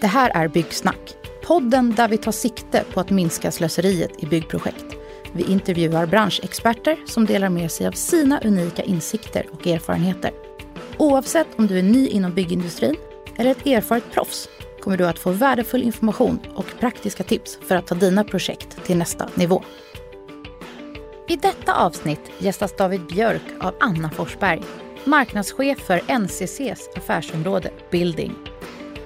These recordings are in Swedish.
Det här är Byggsnack, podden där vi tar sikte på att minska slöseriet i byggprojekt. Vi intervjuar branschexperter som delar med sig av sina unika insikter och erfarenheter. Oavsett om du är ny inom byggindustrin eller ett erfaret proffs kommer du att få värdefull information och praktiska tips för att ta dina projekt till nästa nivå. I detta avsnitt gästas David Björk av Anna Forsberg, marknadschef för NCCs affärsområde Building.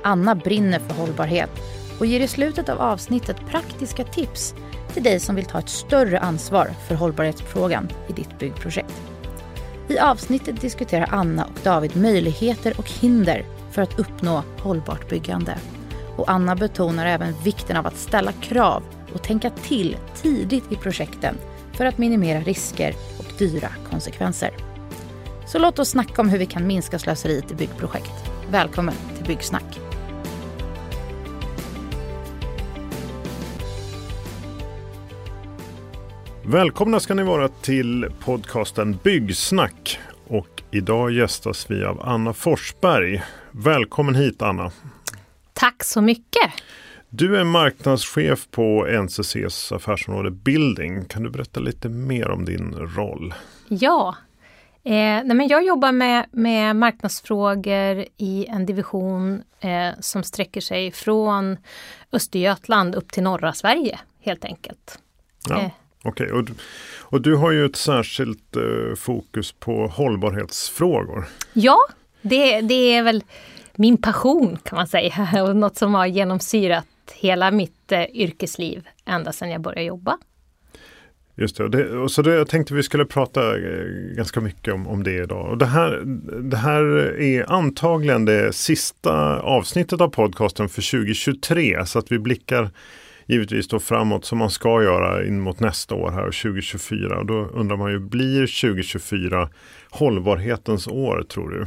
Anna brinner för hållbarhet och ger i slutet av avsnittet praktiska tips till dig som vill ta ett större ansvar för hållbarhetsfrågan i ditt byggprojekt. I avsnittet diskuterar Anna och David möjligheter och hinder för att uppnå hållbart byggande. Och Anna betonar även vikten av att ställa krav och tänka till tidigt i projekten för att minimera risker och dyra konsekvenser. Så låt oss snacka om hur vi kan minska slöseriet i byggprojekt. Välkommen till Byggsnack. Välkomna ska ni vara till podcasten Byggsnack. Och idag gästas vi av Anna Forsberg. Välkommen hit Anna. Tack så mycket. Du är marknadschef på NCCs affärsområde Building. Kan du berätta lite mer om din roll? Ja, eh, nej men jag jobbar med, med marknadsfrågor i en division eh, som sträcker sig från Östergötland upp till norra Sverige helt enkelt. Ja. Eh, Okej, och, och, du har ju ett särskilt eh, fokus på hållbarhetsfrågor. Ja, det, det är väl min passion kan man säga och något som har genomsyrat hela mitt eh, yrkesliv ända sedan jag började jobba. Just det, och, det, och så det, jag tänkte vi skulle prata eh, ganska mycket om, om det idag. Och det, här, det här är antagligen det sista avsnittet av podcasten för 2023 så att vi blickar givetvis då framåt som man ska göra in mot nästa år här 2024. Och då undrar man ju, blir 2024 hållbarhetens år tror du?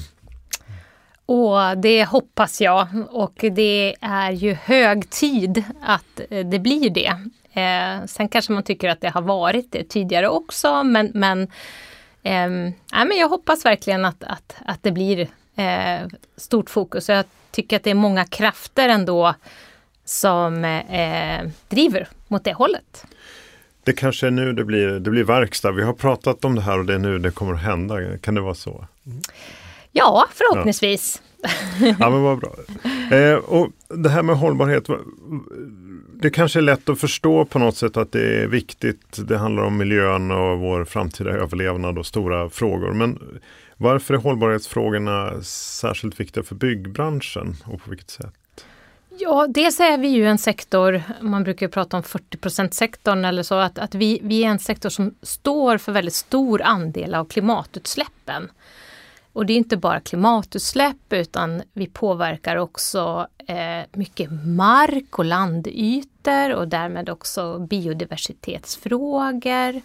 Och det hoppas jag och det är ju hög tid att eh, det blir det. Eh, sen kanske man tycker att det har varit det tidigare också men, men, eh, nej, men jag hoppas verkligen att, att, att det blir eh, stort fokus. Jag tycker att det är många krafter ändå som eh, driver mot det hållet. Det kanske är nu det blir, det blir verkstad. Vi har pratat om det här och det är nu det kommer att hända. Kan det vara så? Ja, förhoppningsvis. Ja, ja men vad bra. Eh, och det här med hållbarhet. Det kanske är lätt att förstå på något sätt att det är viktigt. Det handlar om miljön och vår framtida överlevnad och stora frågor. Men varför är hållbarhetsfrågorna särskilt viktiga för byggbranschen och på vilket sätt? Ja, dels är vi ju en sektor, man brukar prata om 40 sektorn eller så, att, att vi, vi är en sektor som står för väldigt stor andel av klimatutsläppen. Och det är inte bara klimatutsläpp utan vi påverkar också eh, mycket mark och landytor och därmed också biodiversitetsfrågor.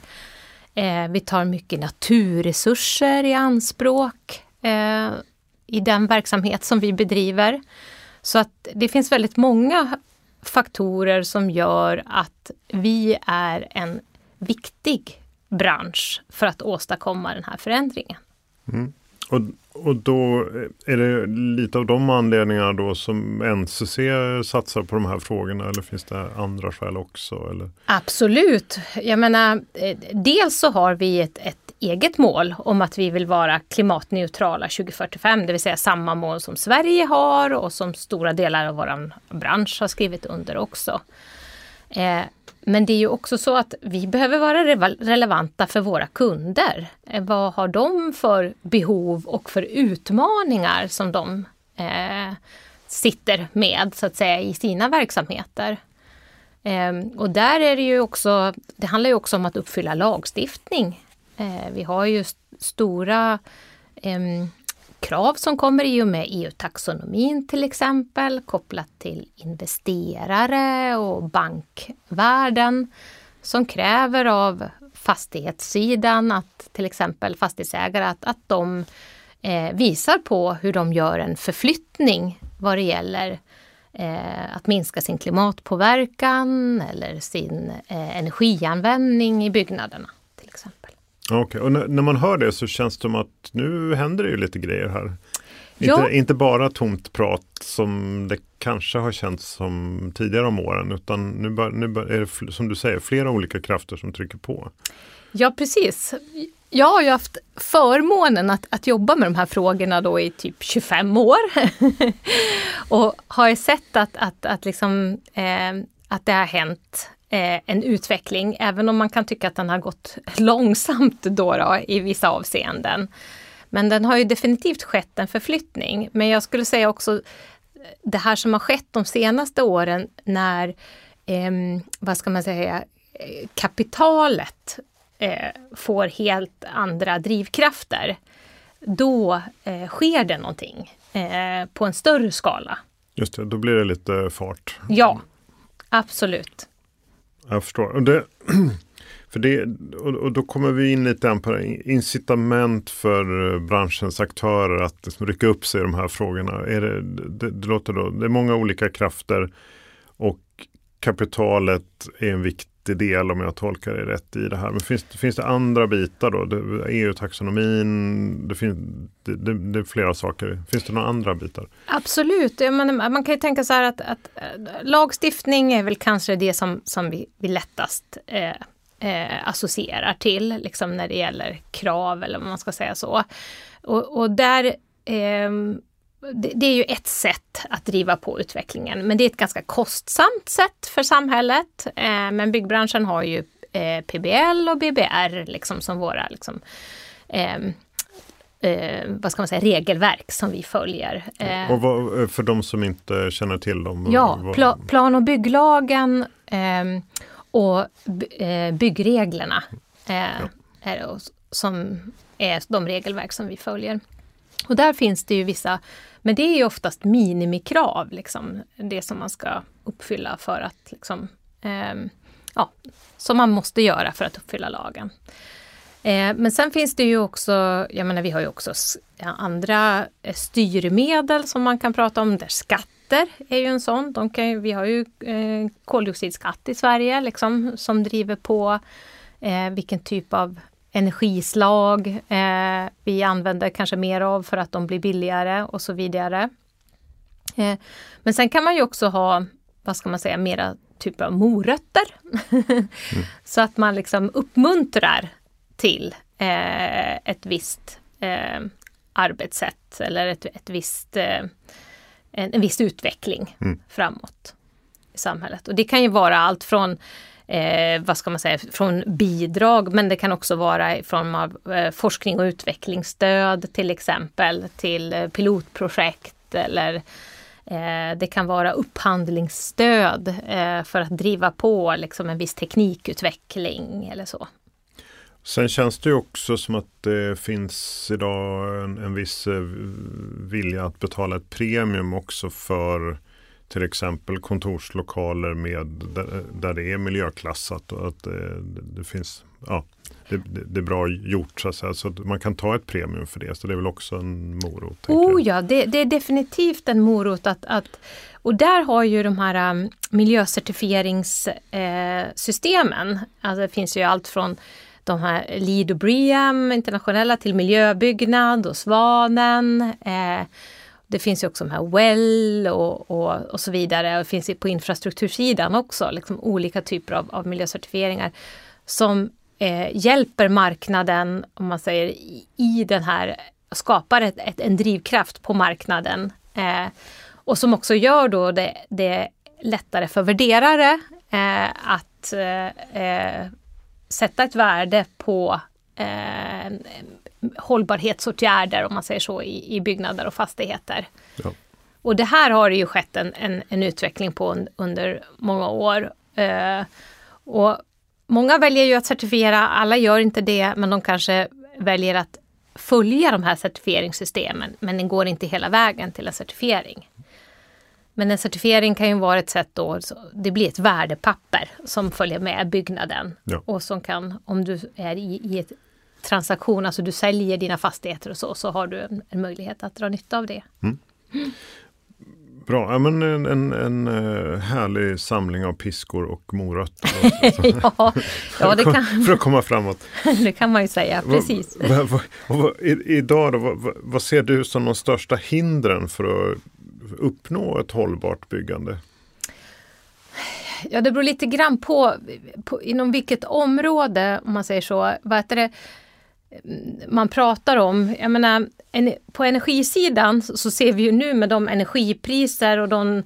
Eh, vi tar mycket naturresurser i anspråk eh, i den verksamhet som vi bedriver. Så att det finns väldigt många faktorer som gör att vi är en viktig bransch för att åstadkomma den här förändringen. Mm. Och, och då är det lite av de anledningarna då som NCC satsar på de här frågorna eller finns det andra skäl också? Eller? Absolut. Jag menar, eh, dels så har vi ett, ett eget mål om att vi vill vara klimatneutrala 2045, det vill säga samma mål som Sverige har och som stora delar av vår bransch har skrivit under också. Eh, men det är ju också så att vi behöver vara relevanta för våra kunder. Eh, vad har de för behov och för utmaningar som de eh, sitter med så att säga i sina verksamheter? Eh, och där är det ju också, det handlar ju också om att uppfylla lagstiftning Eh, vi har ju stora eh, krav som kommer i och med EU-taxonomin till exempel kopplat till investerare och bankvärlden som kräver av fastighetssidan att till exempel fastighetsägare att, att de eh, visar på hur de gör en förflyttning vad det gäller eh, att minska sin klimatpåverkan eller sin eh, energianvändning i byggnaderna. Okej, okay. och när, när, man hör det så känns det som att nu händer det ju lite grejer här. Ja. Inte, inte bara tomt prat som det kanske har känts som tidigare om åren utan nu, bör, nu bör, är det som du säger flera olika krafter som trycker på. Ja, precis. Jag har ju haft förmånen att, att jobba med de här frågorna då i typ 25 år. och har ju sett att, att, att, liksom, eh, att det har hänt en utveckling, även om man kan tycka att den har gått långsamt då, då i vissa avseenden. Men den har ju definitivt skett en förflyttning. Men jag skulle säga också det här som har skett de senaste åren när, eh, vad ska man säga, eh, kapitalet eh, får helt andra drivkrafter. Då eh, sker det någonting eh, på en större skala. Just det, då blir det lite fart. Ja, absolut. Jag förstår. Och, det, för det, och, och då kommer vi in lite på incitament för eh, branschens aktörer att liksom rycka upp sig i de här frågorna. Är det, det, det, låter då, det är många olika krafter och kapitalet är en viktig del om jag tolkar det rätt i det här. Men finns, finns det andra bitar då? EU-taxonomin, det, finns, det, det, det är flera saker. Finns det några andra bitar? Absolut. Menar, man kan ju tänka så här att, att eh, lagstiftning är väl kanske det som, som vi, vi lättast eh, eh, associerar till liksom när det gäller krav eller vad man ska säga så. Och, och där eh, det, är ju ett sätt att driva på utvecklingen, men det är ett ganska kostsamt sätt för samhället. Eh, men byggbranschen har ju eh, PBL och BBR liksom som våra liksom, ehm, eh, vad ska man säga, regelverk som vi följer. Eh, Och vad, för de som inte känner till dem? Ja, vad, pla, plan och bygglagen ehm, och eh, byggreglerna eh, är det, och s- som är de regelverk som vi följer. Och där finns det ju vissa, men det är ju oftast minimikrav, liksom, det som man ska uppfylla för att liksom, eh, ja, som man måste göra för att uppfylla lagen. Eh, men sen finns det ju också, jag menar vi har ju också andra eh, styrmedel som man kan prata om, där skatter är ju en sån. De kan vi har ju eh, koldioxidskatt i Sverige liksom, som driver på eh, vilken typ av energislag eh, vi använder kanske mer av för att de blir billigare och så vidare. Eh, men sen kan man ju också ha, vad ska man säga, mera typer av morötter. Så att man liksom uppmuntrar till eh, ett visst eh, arbetssätt eller ett, ett visst, eh, en, en viss utveckling framåt i samhället. Och det kan ju vara allt från eh, vad ska man säga, från bidrag men det kan också vara i form av eh, forskning och utvecklingsstöd till exempel till eh, pilotprojekt eller eh, det kan vara upphandlingsstöd eh, för att driva på liksom, en viss teknikutveckling eller så. Sen känns det ju också som att det finns idag en, en viss eh, vilja att betala ett premium också för till exempel kontorslokaler med, där, det är miljöklassat och att det, det, finns ja, det, det, är bra gjort så att säga. Så man kan ta ett premium för det. Så det är väl också en morot. Oh ja, det, det är definitivt en morot att, att och där har ju de här um, miljöcertifieringssystemen, eh, alltså det finns ju allt från de här LEED och BREEAM internationella till miljöbyggnad och Svanen. Eh, det finns ju också de här WELL och, och, och så vidare. Och det finns på infrastruktursidan också liksom olika typer av, av miljöcertifieringar som eh, hjälper marknaden, om man säger, i, i den här, skapar ett, ett, en drivkraft på marknaden. Eh, och som också gör då det, det lättare för värderare eh, att eh, eh sätta ett värde på eh, hållbarhetsåtgärder om man säger så i, i byggnader och fastigheter. Ja. Och det här har det ju skett en, en, en utveckling på un, under många år. Eh, och många väljer ju att certifiera, alla gör inte det, men de kanske väljer att följa de här certifieringssystemen, men den går inte hela vägen till en certifiering. Men en certifiering kan ju vara ett sätt då, det blir ett värdepapper som följer med byggnaden. Ja. Och som kan, om du är i, i ett transaktion, alltså du säljer dina fastigheter och så, så har du en, en möjlighet att dra nytta av det. Bra, ja, men en, en, en eh, härlig samling av piskor och morötter. ja, ja, det kan, för att komma framåt. det kan man ju säga, precis. Va, va, va, idag då, vad ser du som de största hindren för att uppnå ett hållbart byggande? Ja, det beror lite grann på, på inom vilket område, om man säger så. Vad heter det? Mm, man pratar om. Jag menar, på energisidan så ser vi ju nu med de energipriser och de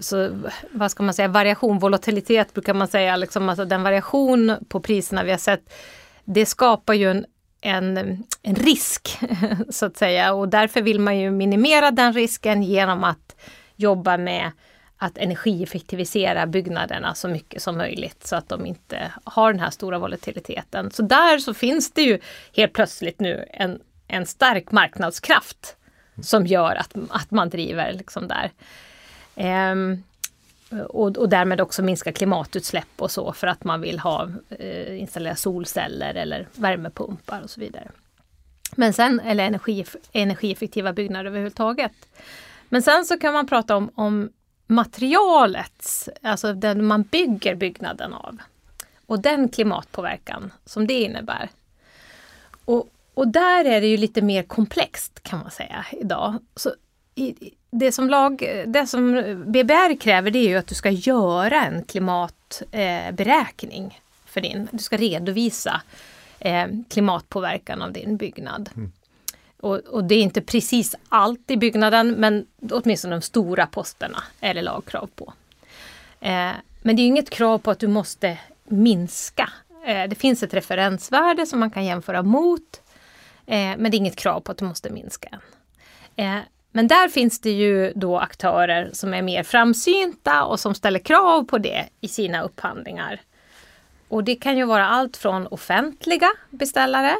så, vad ska man säga, variation, volatilitet brukar man säga, liksom, alltså den variation på priserna vi har sett. Det skapar ju en, en, en risk så att säga och därför vill man ju minimera den risken genom att jobba med att energieffektivisera byggnaderna så mycket som möjligt så att de inte har den här stora volatiliteten. Så där så finns det ju helt plötsligt nu en, en stark marknadskraft som gör att, att man driver liksom där. Ehm, och, och därmed också minska klimatutsläpp och så för att man vill ha eh, installera solceller eller värmepumpar och så vidare. Men sen, eller energi, energieffektiva byggnader överhuvudtaget. Men sen så kan man prata om, om materialet, alltså den man bygger byggnaden av. Och den klimatpåverkan som det innebär. Och, och där är det ju lite mer komplext kan man säga idag. Så i, det, som lag, det som BBR kräver det är ju att du ska göra en klimatberäkning eh, för din. Du ska redovisa eh, klimatpåverkan av din byggnad. Mm. Och, och, det är inte precis allt i byggnaden men åtminstone de stora posterna är det lagkrav på. Eh, men det är inget krav på att du måste minska. Eh, det finns ett referensvärde som man kan jämföra mot. Eh, men det är inget krav på att du måste minska. Eh, men där finns det ju då aktörer som är mer framsynta och som ställer krav på det i sina upphandlingar. Och det kan ju vara allt från offentliga beställare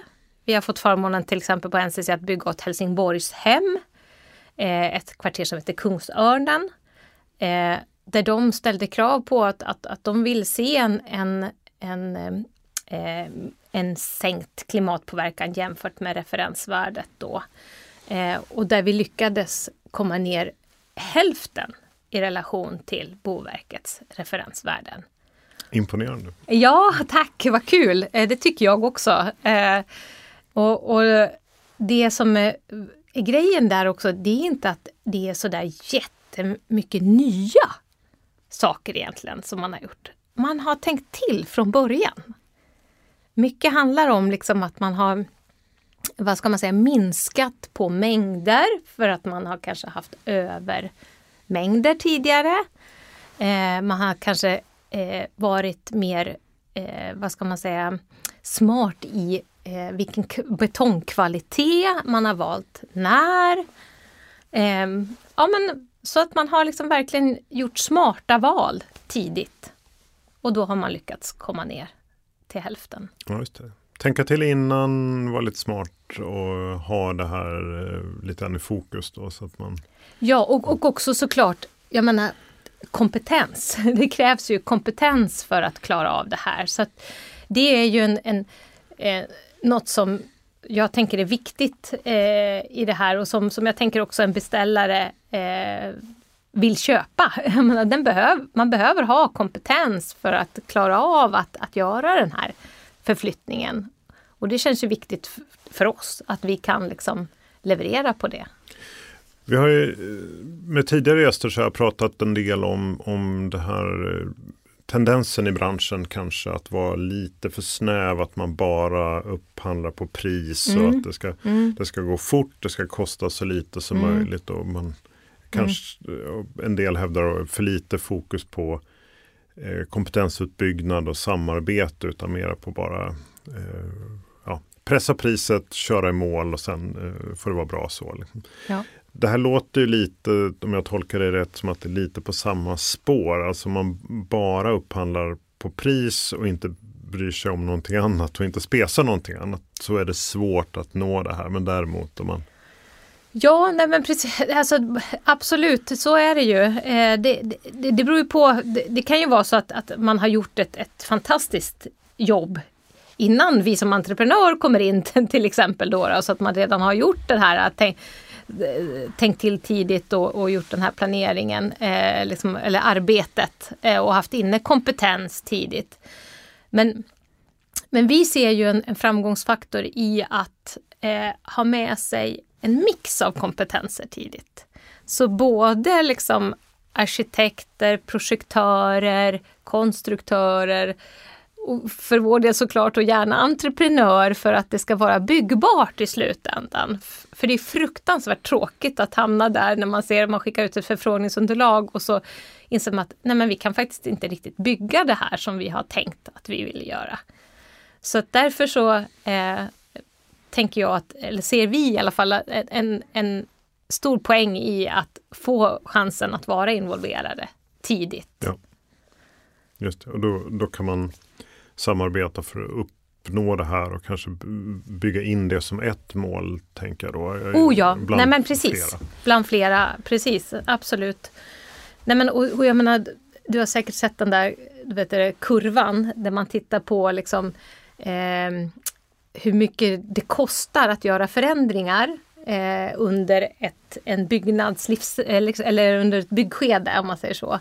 vi har fått förmånen till exempel på NCC att bygga åt Helsingborgs hem. Eh, ett kvarter som heter Kungsörnen. Eh, där de ställde krav på att, att, att de vill se en, en, en, eh, en sänkt klimatpåverkan jämfört med referensvärdet då. och där vi lyckades komma ner hälften i relation till Boverkets referensvärden. Imponerande. Ja, tack, vad kul! Det tycker jag också. Och, och det som är, är, grejen där också, det är inte att det är sådär jättemycket nya saker egentligen som man har gjort. Man har tänkt till från början. Mycket handlar om liksom att man har vad ska man säga, minskat på mängder för att man har kanske haft övermängder tidigare. Eh, man har kanske eh, varit mer, eh, vad ska man säga, smart i eh, vilken betongkvalitet man har valt när. Eh, ja, men, så att man har liksom verkligen gjort smarta val tidigt. Och då har man lyckats komma ner till hälften. Ja, just det. Tänka till innan, vara lite smart och ha det här eh, lite i fokus då så att man... Ja, och, och också såklart, jag menar kompetens. Det krävs ju kompetens för att klara av det här. Så det är ju en, en, en eh, något som jag tänker är viktigt eh, i det här och som, som jag tänker också en beställare eh, vill köpa. Den behöv, man behöver ha kompetens för att klara av att, att göra den här förflyttningen. Och det känns ju viktigt för oss att vi kan liksom leverera på det. Vi har ju, eh, med tidigare gäster så har jag pratat en del om, om det här eh, tendensen i branschen kanske att vara lite för snäv, att man bara upphandlar på pris mm. och att det ska, mm. det ska gå fort, det ska kosta så lite som mm. möjligt. Och man kanske, En del hävdar för lite fokus på eh, kompetensutbyggnad och samarbete utan mera på bara eh, ja, pressa priset, köra i mål och sen eh, får det vara bra så. Liksom. Ja. Det här låter ju lite, om jag tolkar det rätt, som att det är lite på samma spår. Alltså man bara upphandlar på pris och inte bryr sig om någonting annat och inte spesar någonting annat. Så är det svårt att nå det här. Men däremot om man Ja, nej men precis. Alltså, absolut, så är det ju. Eh, det, det, det beror ju på. Det, det, kan ju vara så att, att man har gjort ett, ett fantastiskt jobb innan vi som entreprenör kommer in till exempel. Då, så att man redan har gjort det här. att tänka Eh, tänkt till tidigt och, och gjort den här planeringen, eh, liksom, eller arbetet eh, och haft inne kompetens tidigt. Men, men vi ser ju en, en framgångsfaktor i att eh, ha med sig en mix av kompetenser tidigt. Så både liksom arkitekter, projektörer, konstruktörer, och för vår del såklart och gärna entreprenör för att det ska vara byggbart i slutändan. För det är fruktansvärt tråkigt att hamna där när man ser att man skickar ut ett förfrågningsunderlag och så inser man att nej men vi kan faktiskt inte riktigt bygga det här som vi har tänkt att vi vill göra. Så att därför så eh, tänker jag att, eller ser vi i alla fall, eh, en, en stor poäng i att få chansen att vara involverade tidigt. Ja. Just det, och då, då kan man samarbeta för att uppnå det här och kanske bygga in det som ett mål, tänker jag då. Oh ja, nej men precis. Flera. Bland flera, precis, absolut. Nej men och, och jag menar, du har säkert sett den där du vet det, kurvan där man tittar på liksom eh, hur mycket det kostar att göra förändringar eh, under ett en byggnadslivs, eller, eller under ett byggskede om man säger så.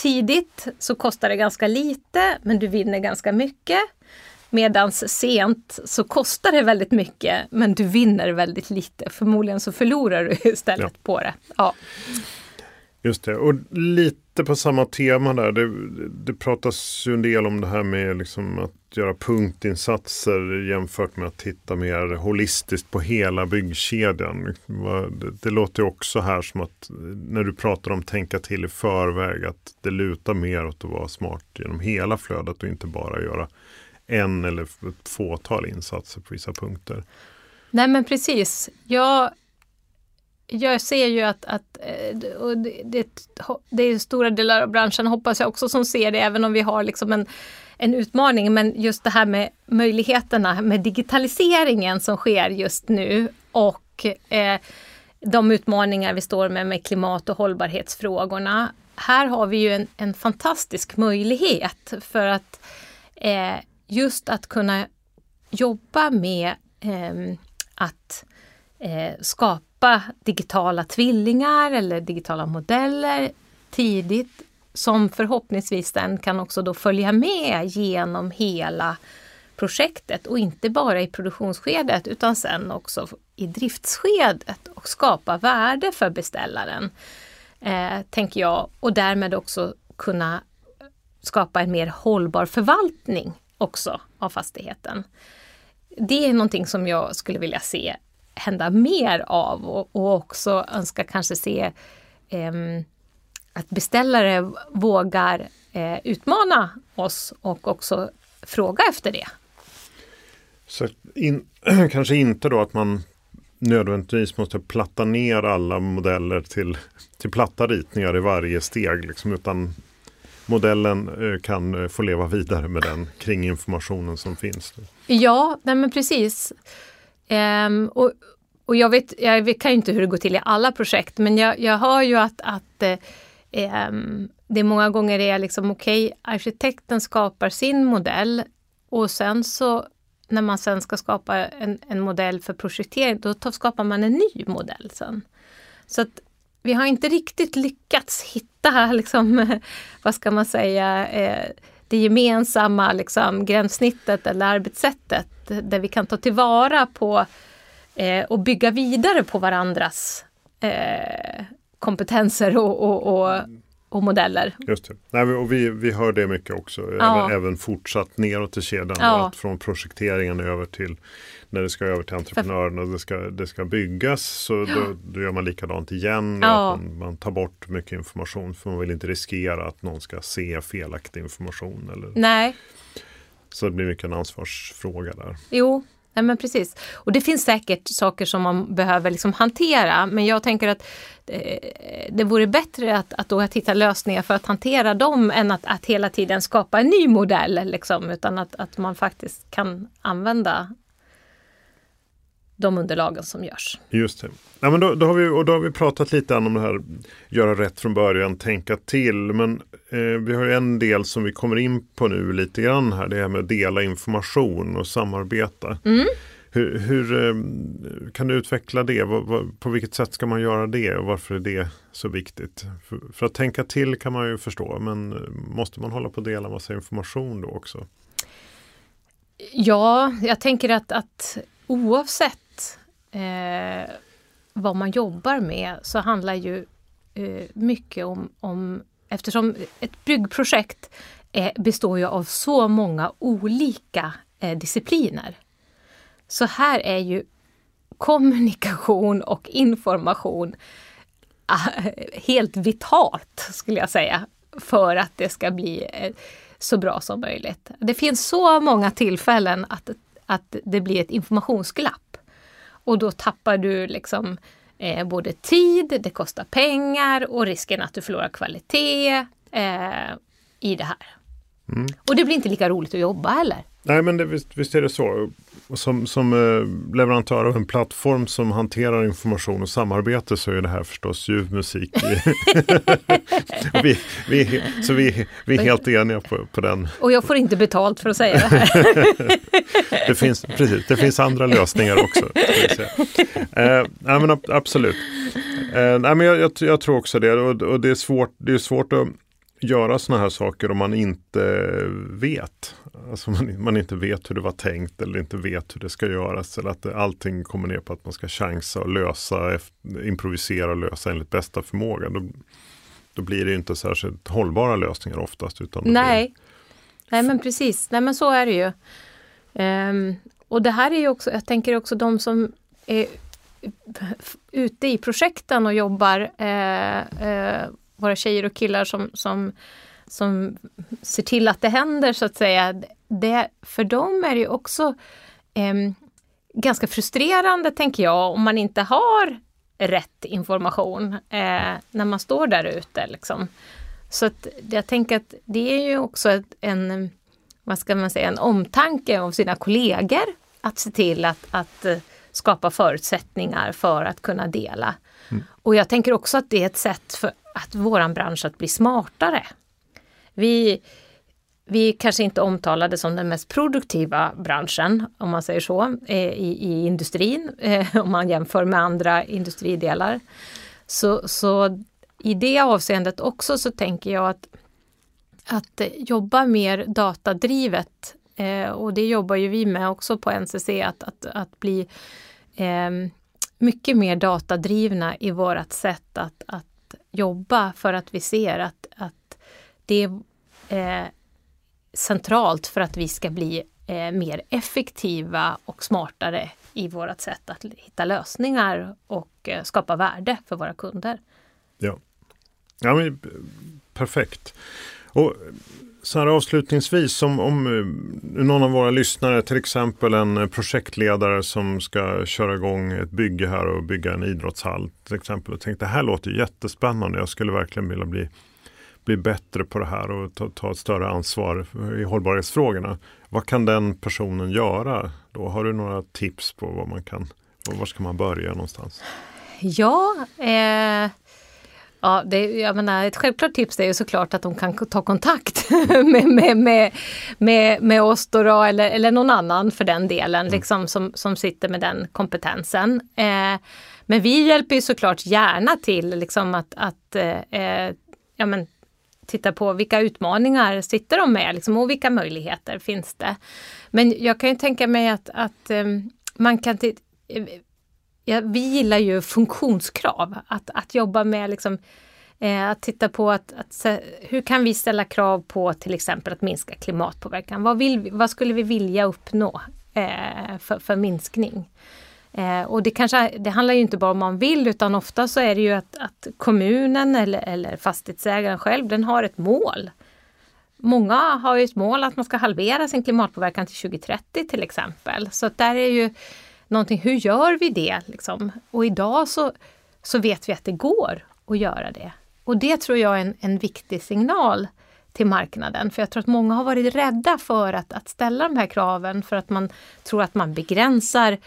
Tidigt så kostar det ganska lite men du vinner ganska mycket. Medans sent så kostar det väldigt mycket men du vinner väldigt lite. Förmodligen så förlorar du istället ja. på det. Ja. Just det, och lite på samma tema där. Det, det pratas ju en del om det här med liksom att göra punktinsatser jämfört med att titta mer holistiskt på hela byggkedjan. Det, låter också här som att när du pratar om tänka till i förväg att det lutar mer åt att vara smart genom hela flödet och inte bara göra en eller ett fåtal insatser på vissa punkter. Nej men precis. Jag jag ser ju att, att eh, och det, det, det, är stora delar av branschen hoppas jag också som ser det även om vi har liksom en, en utmaning. Men just det här med möjligheterna med digitaliseringen som sker just nu och eh, de utmaningar vi står med med klimat och hållbarhetsfrågorna. Här har vi ju en, en fantastisk möjlighet för att eh, just att kunna jobba med eh, att eh, skapa skapa digitala tvillingar eller digitala modeller tidigt som förhoppningsvis sen kan också då följa med genom hela projektet och inte bara i produktionsskedet utan sen också i driftsskedet och skapa värde för beställaren. Eh, tänker jag och därmed också kunna skapa en mer hållbar förvaltning också av fastigheten. Det är någonting som jag skulle vilja se hända mer av och, och också önskar kanske se eh, att beställare vågar eh, utmana oss och också fråga efter det. Så in, kanske inte då att man nödvändigtvis måste platta ner alla modeller till, till platta ritningar i varje steg. Liksom, utan modellen eh, kan eh, få leva vidare med den kring informationen som finns. Ja, nej men precis. Um, och, och jag vet, jag vet, kan inte hur det går till i alla projekt men jag, jag hör ju att, att eh, um, det många gånger är liksom okej, okay, arkitekten skapar sin modell och sen så när man sen ska skapa en, en modell för projektering, då tar, skapar man en ny modell sen. Så att vi har inte riktigt lyckats hitta, liksom, vad ska man säga, eh, det gemensamma liksom, gränssnittet eller arbetssättet där vi kan ta tillvara på eh, och bygga vidare på varandras eh, kompetenser och, och, och, och, modeller. Just det. Nej, och vi, vi hör det mycket också, ja. även, även fortsatt neråt i kedjan. Ja. Att från projekteringen över till när det ska över till entreprenörerna och det ska, det ska byggas så då, då gör man likadant igen. Man, man, tar bort mycket information för man vill inte riskera att någon ska se felaktig information. Eller... Nej. Så det blir mycket en ansvarsfråga där. Jo, Nej, men precis. Och det finns säkert saker som man behöver liksom hantera men jag tänker att eh, det vore bättre att, att då hitta lösningar för att hantera dem än att, att hela tiden skapa en ny modell. Liksom, utan att, att man faktiskt kan använda de underlagen som görs. Just det. Ja, men då, då, har vi, och då har vi pratat lite om det här göra rätt från början, tänka till. Men eh, vi har en del som vi kommer in på nu lite grann här. Det här med att dela information och samarbeta. Mm. Hur, hur eh, kan du utveckla det? På vilket sätt ska man göra det och varför är det så viktigt? För, för att tänka till kan man ju förstå men eh, måste man hålla på att dela massa information då också? Ja, jag tänker att, att oavsett eh, vad man jobbar med så handlar ju eh, mycket om, om, eftersom ett byggprojekt eh, består ju av så många olika eh, discipliner. Så här är ju kommunikation och information ah, helt vitalt skulle jag säga för att det ska bli eh, så bra som möjligt. Det finns så många tillfällen att, att det blir ett informationsglapp. Och då tappar du liksom eh, både tid, det kostar pengar och risken att du förlorar kvalitet eh, i det här. Mm. Och det blir inte lika roligt att jobba heller. Nej men det, visst, visst, är det så. Som, som eh, leverantör av en plattform som hanterar information och samarbete så är det här förstås ljuv musik. vi, vi, så vi, vi är helt eniga på, på den. Och jag får inte betalt för att säga det här. det, finns, precis, det finns andra lösningar också. Eh, nej, men absolut. Eh, nej, men jag, jag, jag, tror också det och, och det, är svårt, det är svårt att göra sådana här saker om man inte vet. Alltså man, man, inte vet hur det var tänkt eller inte vet hur det ska göras. Eller att allting kommer ner på att man ska chansa och lösa, improvisera och lösa enligt bästa förmåga. Då, då blir det inte särskilt hållbara lösningar oftast. Utan Nej. Blir... Nej men precis, Nej men så är det ju. Um, och det här är ju också, jag tänker också de som är ute i projekten och jobbar eh, eh, våra tjejer och killar som, som, som ser till att det händer så att säga. Det, för dem är det också eh, ganska frustrerande tänker jag om man inte har rätt information eh, när man står där ute. Liksom. Så att jag tänker att det är ju också ett, en, vad ska man säga, en omtanke om sina kollegor att se till att, att eh, skapa förutsättningar för att kunna dela. Mm. Och jag tänker också att det är ett sätt för att våran bransch att bli smartare. Vi, vi kanske inte omtalade som den mest produktiva branschen, om man säger så, eh, i, i industrin, eh, om man jämför med andra industridelar. Så, så i det avseendet också så tänker jag att, att jobba mer datadrivet, eh, och det jobbar ju vi med också på NCC, att, att, att bli eh, mycket mer datadrivna i vårt sätt att, att jobba för att vi ser att, att det eh, centralt för att vi ska bli eh, mer effektiva och smartare i vårt sätt att hitta lösningar och eh, skapa värde för våra kunder. Ja, ja men, perfekt. Och så här avslutningsvis, om, om eh, någon av våra lyssnare, till exempel en projektledare som ska köra igång ett bygge här och bygga en idrottshall till exempel och tänkte det här låter jättespännande, jag skulle verkligen vilja bli, bli bättre på det här och ta, ta ett större ansvar i hållbarhetsfrågorna. Vad kan den personen göra? Då Har du några tips på vad man kan, var ska man börja någonstans? Ja, eh Ja, det, jag menar, ett självklart tips är ju såklart att de kan ta kontakt med, med, med, med, med oss då, eller, eller någon annan för den delen, mm. liksom, som, som sitter med den kompetensen. Eh, men vi hjälper ju såklart gärna till liksom att, att eh, ja, men, titta på vilka utmaningar sitter de med liksom, och vilka möjligheter finns det. Men jag kan ju tänka mig att, att eh, man kan eh, ja, vi gillar ju funktionskrav. Att, att jobba med liksom, eh, att titta på att, att, hur kan vi ställa krav på till exempel att minska klimatpåverkan. Vad, vill vi, vad skulle vi vilja uppnå eh, för, för minskning? Eh, och det, kanske, det handlar ju inte bara om man vill utan ofta så är det ju att, att kommunen eller, eller fastighetsägaren själv den har ett mål. Många har ju ett mål att man ska halvera sin klimatpåverkan till 2030 till exempel. Så att där är ju någonting, hur gör vi det? Liksom? Och idag så, så vet vi att det går att göra det. Och det tror jag är en, en viktig signal till marknaden. För jag tror att många har varit rädda för att, att ställa de här kraven för att man tror att man begränsar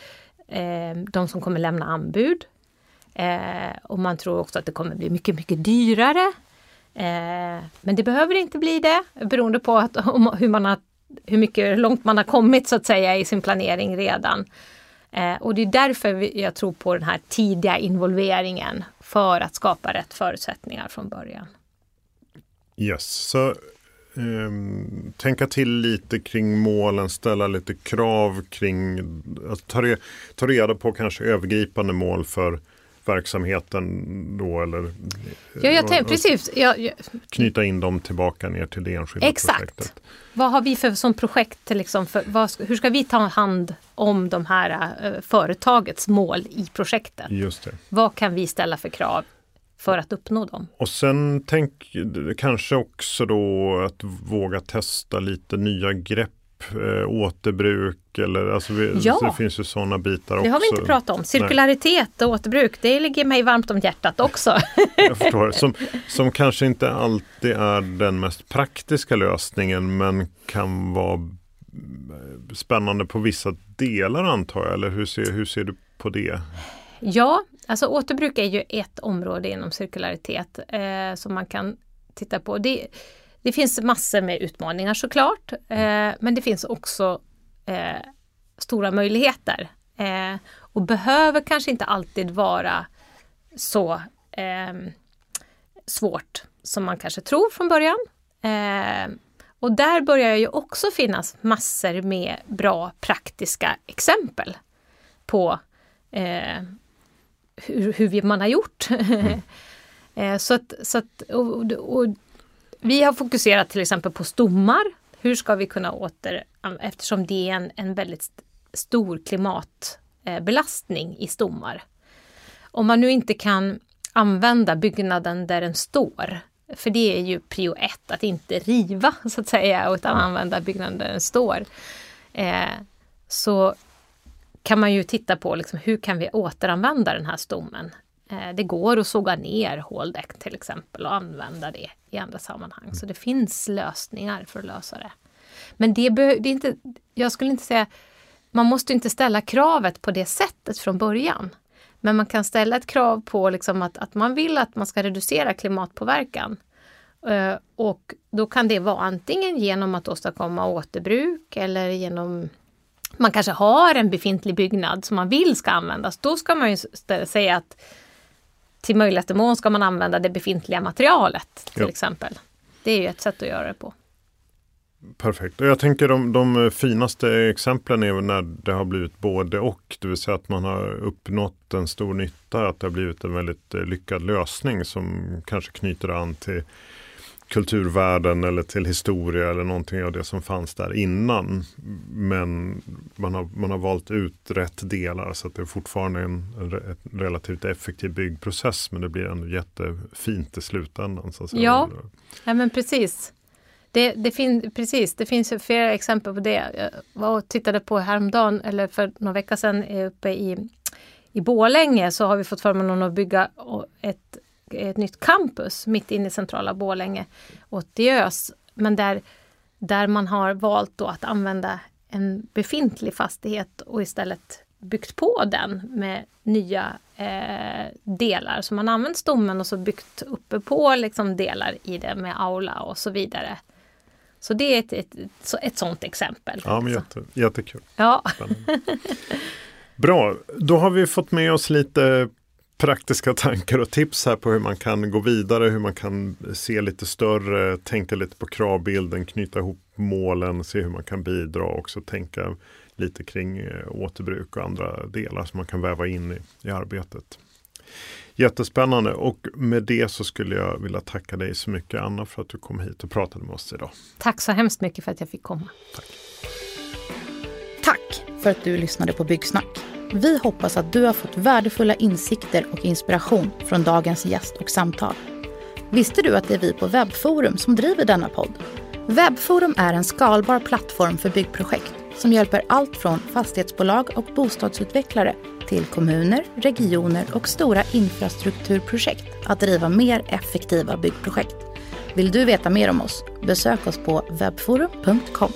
eh, de som kommer lämna anbud. Eh, och man tror också att det kommer bli mycket, mycket dyrare. Eh, men det behöver inte bli det beroende på att, om, hur, man har, hur mycket långt man har kommit så att säga i sin planering redan. Eh, och det är därför jag tror på den här tidiga involveringen för att skapa rätt förutsättningar från början. Yes, så um, tänka till lite kring målen, ställa lite krav kring, att ta, re, ta reda på kanske övergripande mål för verksamheten då eller Ja, jag tänkte precis. Jag, jag, knyta in dem tillbaka ner till det enskilda exakt. projektet. Vad har vi för som projekt, liksom för, vad, hur ska vi ta hand om de här uh, företagets mål i projektet? Just det. Vad kan vi ställa för krav för att uppnå dem? Och sen tänk kanske också då att våga testa lite nya grepp eh, återbruk eller alltså vi, Ja. det finns ju sådana bitar också. Det har vi inte pratat om. Cirkularitet och återbruk, det ligger mig varmt om hjärtat också. Jag förstår. Som, som kanske inte alltid är den mest praktiska lösningen men kan vara eh, spännande på vissa delar antar jag. Eller hur ser, hur ser du på det? Ja, alltså återbruk är ju ett område inom cirkularitet eh, som man kan titta på. Det, det finns massor med utmaningar såklart, eh, men det finns också eh, stora möjligheter. Eh, och behöver kanske inte alltid vara så eh, svårt som man kanske tror från början. Eh, och där börjar ju också finnas massor med bra praktiska exempel på eh, hur, hur man har gjort. Eh, så att, så att, och, och, vi har fokuserat till exempel på stommar. Hur ska vi kunna åter, eftersom det är en, en väldigt st- stor klimatbelastning i stommar. Om man nu inte kan använda byggnaden där den står, för det är ju prio ett, att inte riva så att säga, utan använda byggnaden där den står. Eh, så kan man ju titta på liksom, hur kan vi återanvända den här stommen. Eh, det går att såga ner håldäck till exempel och använda det i andra sammanhang. Så det finns lösningar för att lösa det. Men det, det är inte, jag skulle inte säga, man måste inte ställa kravet på det sättet från början. Men man kan ställa ett krav på liksom att, att man vill att man ska reducera klimatpåverkan. Eh, och då kan det vara antingen genom att åstadkomma återbruk eller genom man kanske har en befintlig byggnad som man vill ska användas. Då ska man ju säga att till möjligaste mån ska man använda det befintliga materialet till Ja. exempel. Det är ju ett sätt att göra det på. Perfekt. Och jag tänker de, de finaste exemplen är när det har blivit både och. Det vill säga att man har uppnått en stor nytta. Att det har blivit en väldigt eh, lyckad lösning som kanske knyter an till kulturvärden eller till historia eller någonting av det som fanns där innan. Men man har, man har valt ut rätt delar så att det är fortfarande en, en relativt effektiv byggprocess men det blir ändå jättefint i slutändan. Så att säga. Ja. Ja men precis. Det, det, fin, precis. det finns flera exempel på det. Jag var och tittade på häromdagen, eller för några veckor sedan eh, uppe i, i Borlänge så har vi fått förmånen att bygga ett, ett nytt campus mitt inne i centrala Borlänge åt Diös. Men där, där man har valt att använda en befintlig fastighet och istället byggt på den med nya eh, delar. Så man har använt stommen och så byggt uppe på liksom delar i det med aula och så vidare. Så det är ett, ett, ett, ett sådant exempel. Ja, men jätte, jättekul. ja. Bra, då har vi fått med oss lite praktiska tankar och tips här på hur man kan gå vidare, hur man kan se lite större, tänka lite på kravbilden, knyta ihop målen, se hur man kan bidra och också tänka lite kring eh, återbruk och andra delar som man kan väva in i, i arbetet. Jättespännande och med det så skulle jag vilja tacka dig så mycket Anna för att du kom hit och pratade med oss idag. Tack så hemskt mycket för att jag fick komma. Tack för att du lyssnade på Byggsnack. Vi hoppas att du har fått värdefulla insikter och inspiration från dagens gäst och samtal. Visste du att det är vi på Webforum som driver denna podd? Webforum är en skalbar plattform för byggprojekt som hjälper allt från fastighetsbolag och bostadsutvecklare till kommuner, regioner och stora infrastrukturprojekt att driva mer effektiva byggprojekt. Vill du veta mer om oss? Besök oss på webforum.com.